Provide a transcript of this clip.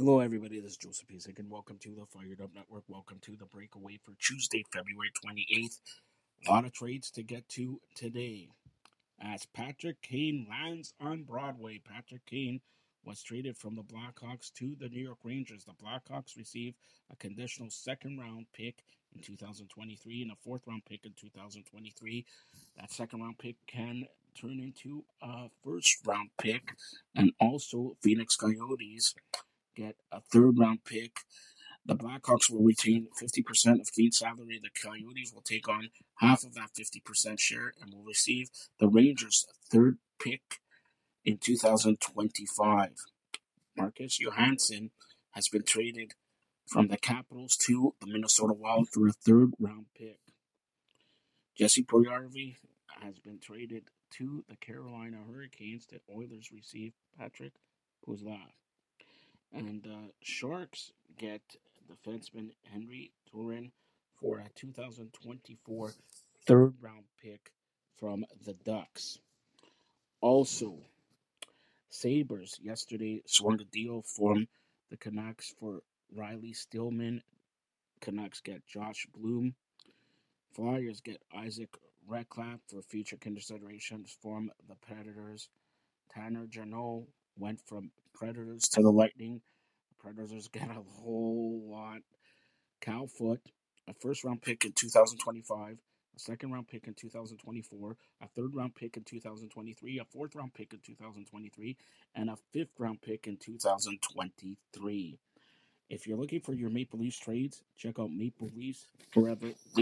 Hello, everybody. This is Joseph Pizik, and welcome to the Fired Up Network. Welcome to the breakaway for Tuesday, February 28th. A lot of trades to get to today. As Patrick Kane lands on Broadway, Patrick Kane was traded from the Blackhawks to the New York Rangers. The Blackhawks receive a conditional second round pick in 2023 and a fourth round pick in 2023. That second round pick can turn into a first round pick, and also Phoenix Coyotes get a third round pick. The Blackhawks will retain 50% of Kane's salary. The Coyotes will take on half of that 50% share and will receive the Rangers' third pick in 2025. Marcus Johansson has been traded from the Capitals to the Minnesota Wild for a third round pick. Jesse Puljujarvi has been traded to the Carolina Hurricanes. The Oilers receive Patrick Puistola. And the uh, Sharks get defenseman Henry Thrun for a 2024 third round pick from the Ducks. Also, Sabres yesterday swung a deal from the Canucks for Riley Stillman. Canucks get Josh Bloom. Flyers get Isaac Reklamp for future considerations from the Predators. Tanner Jeannot went from Predators to the Lightning. Predators got a whole lot. Cal Foote, a first round pick in 2025, a second round pick in 2024, a third round pick in 2023, a fourth round pick in 2023, and a fifth round pick in 2023. If you're looking for your Maple Leafs trades, check out Maple Leafs Forever.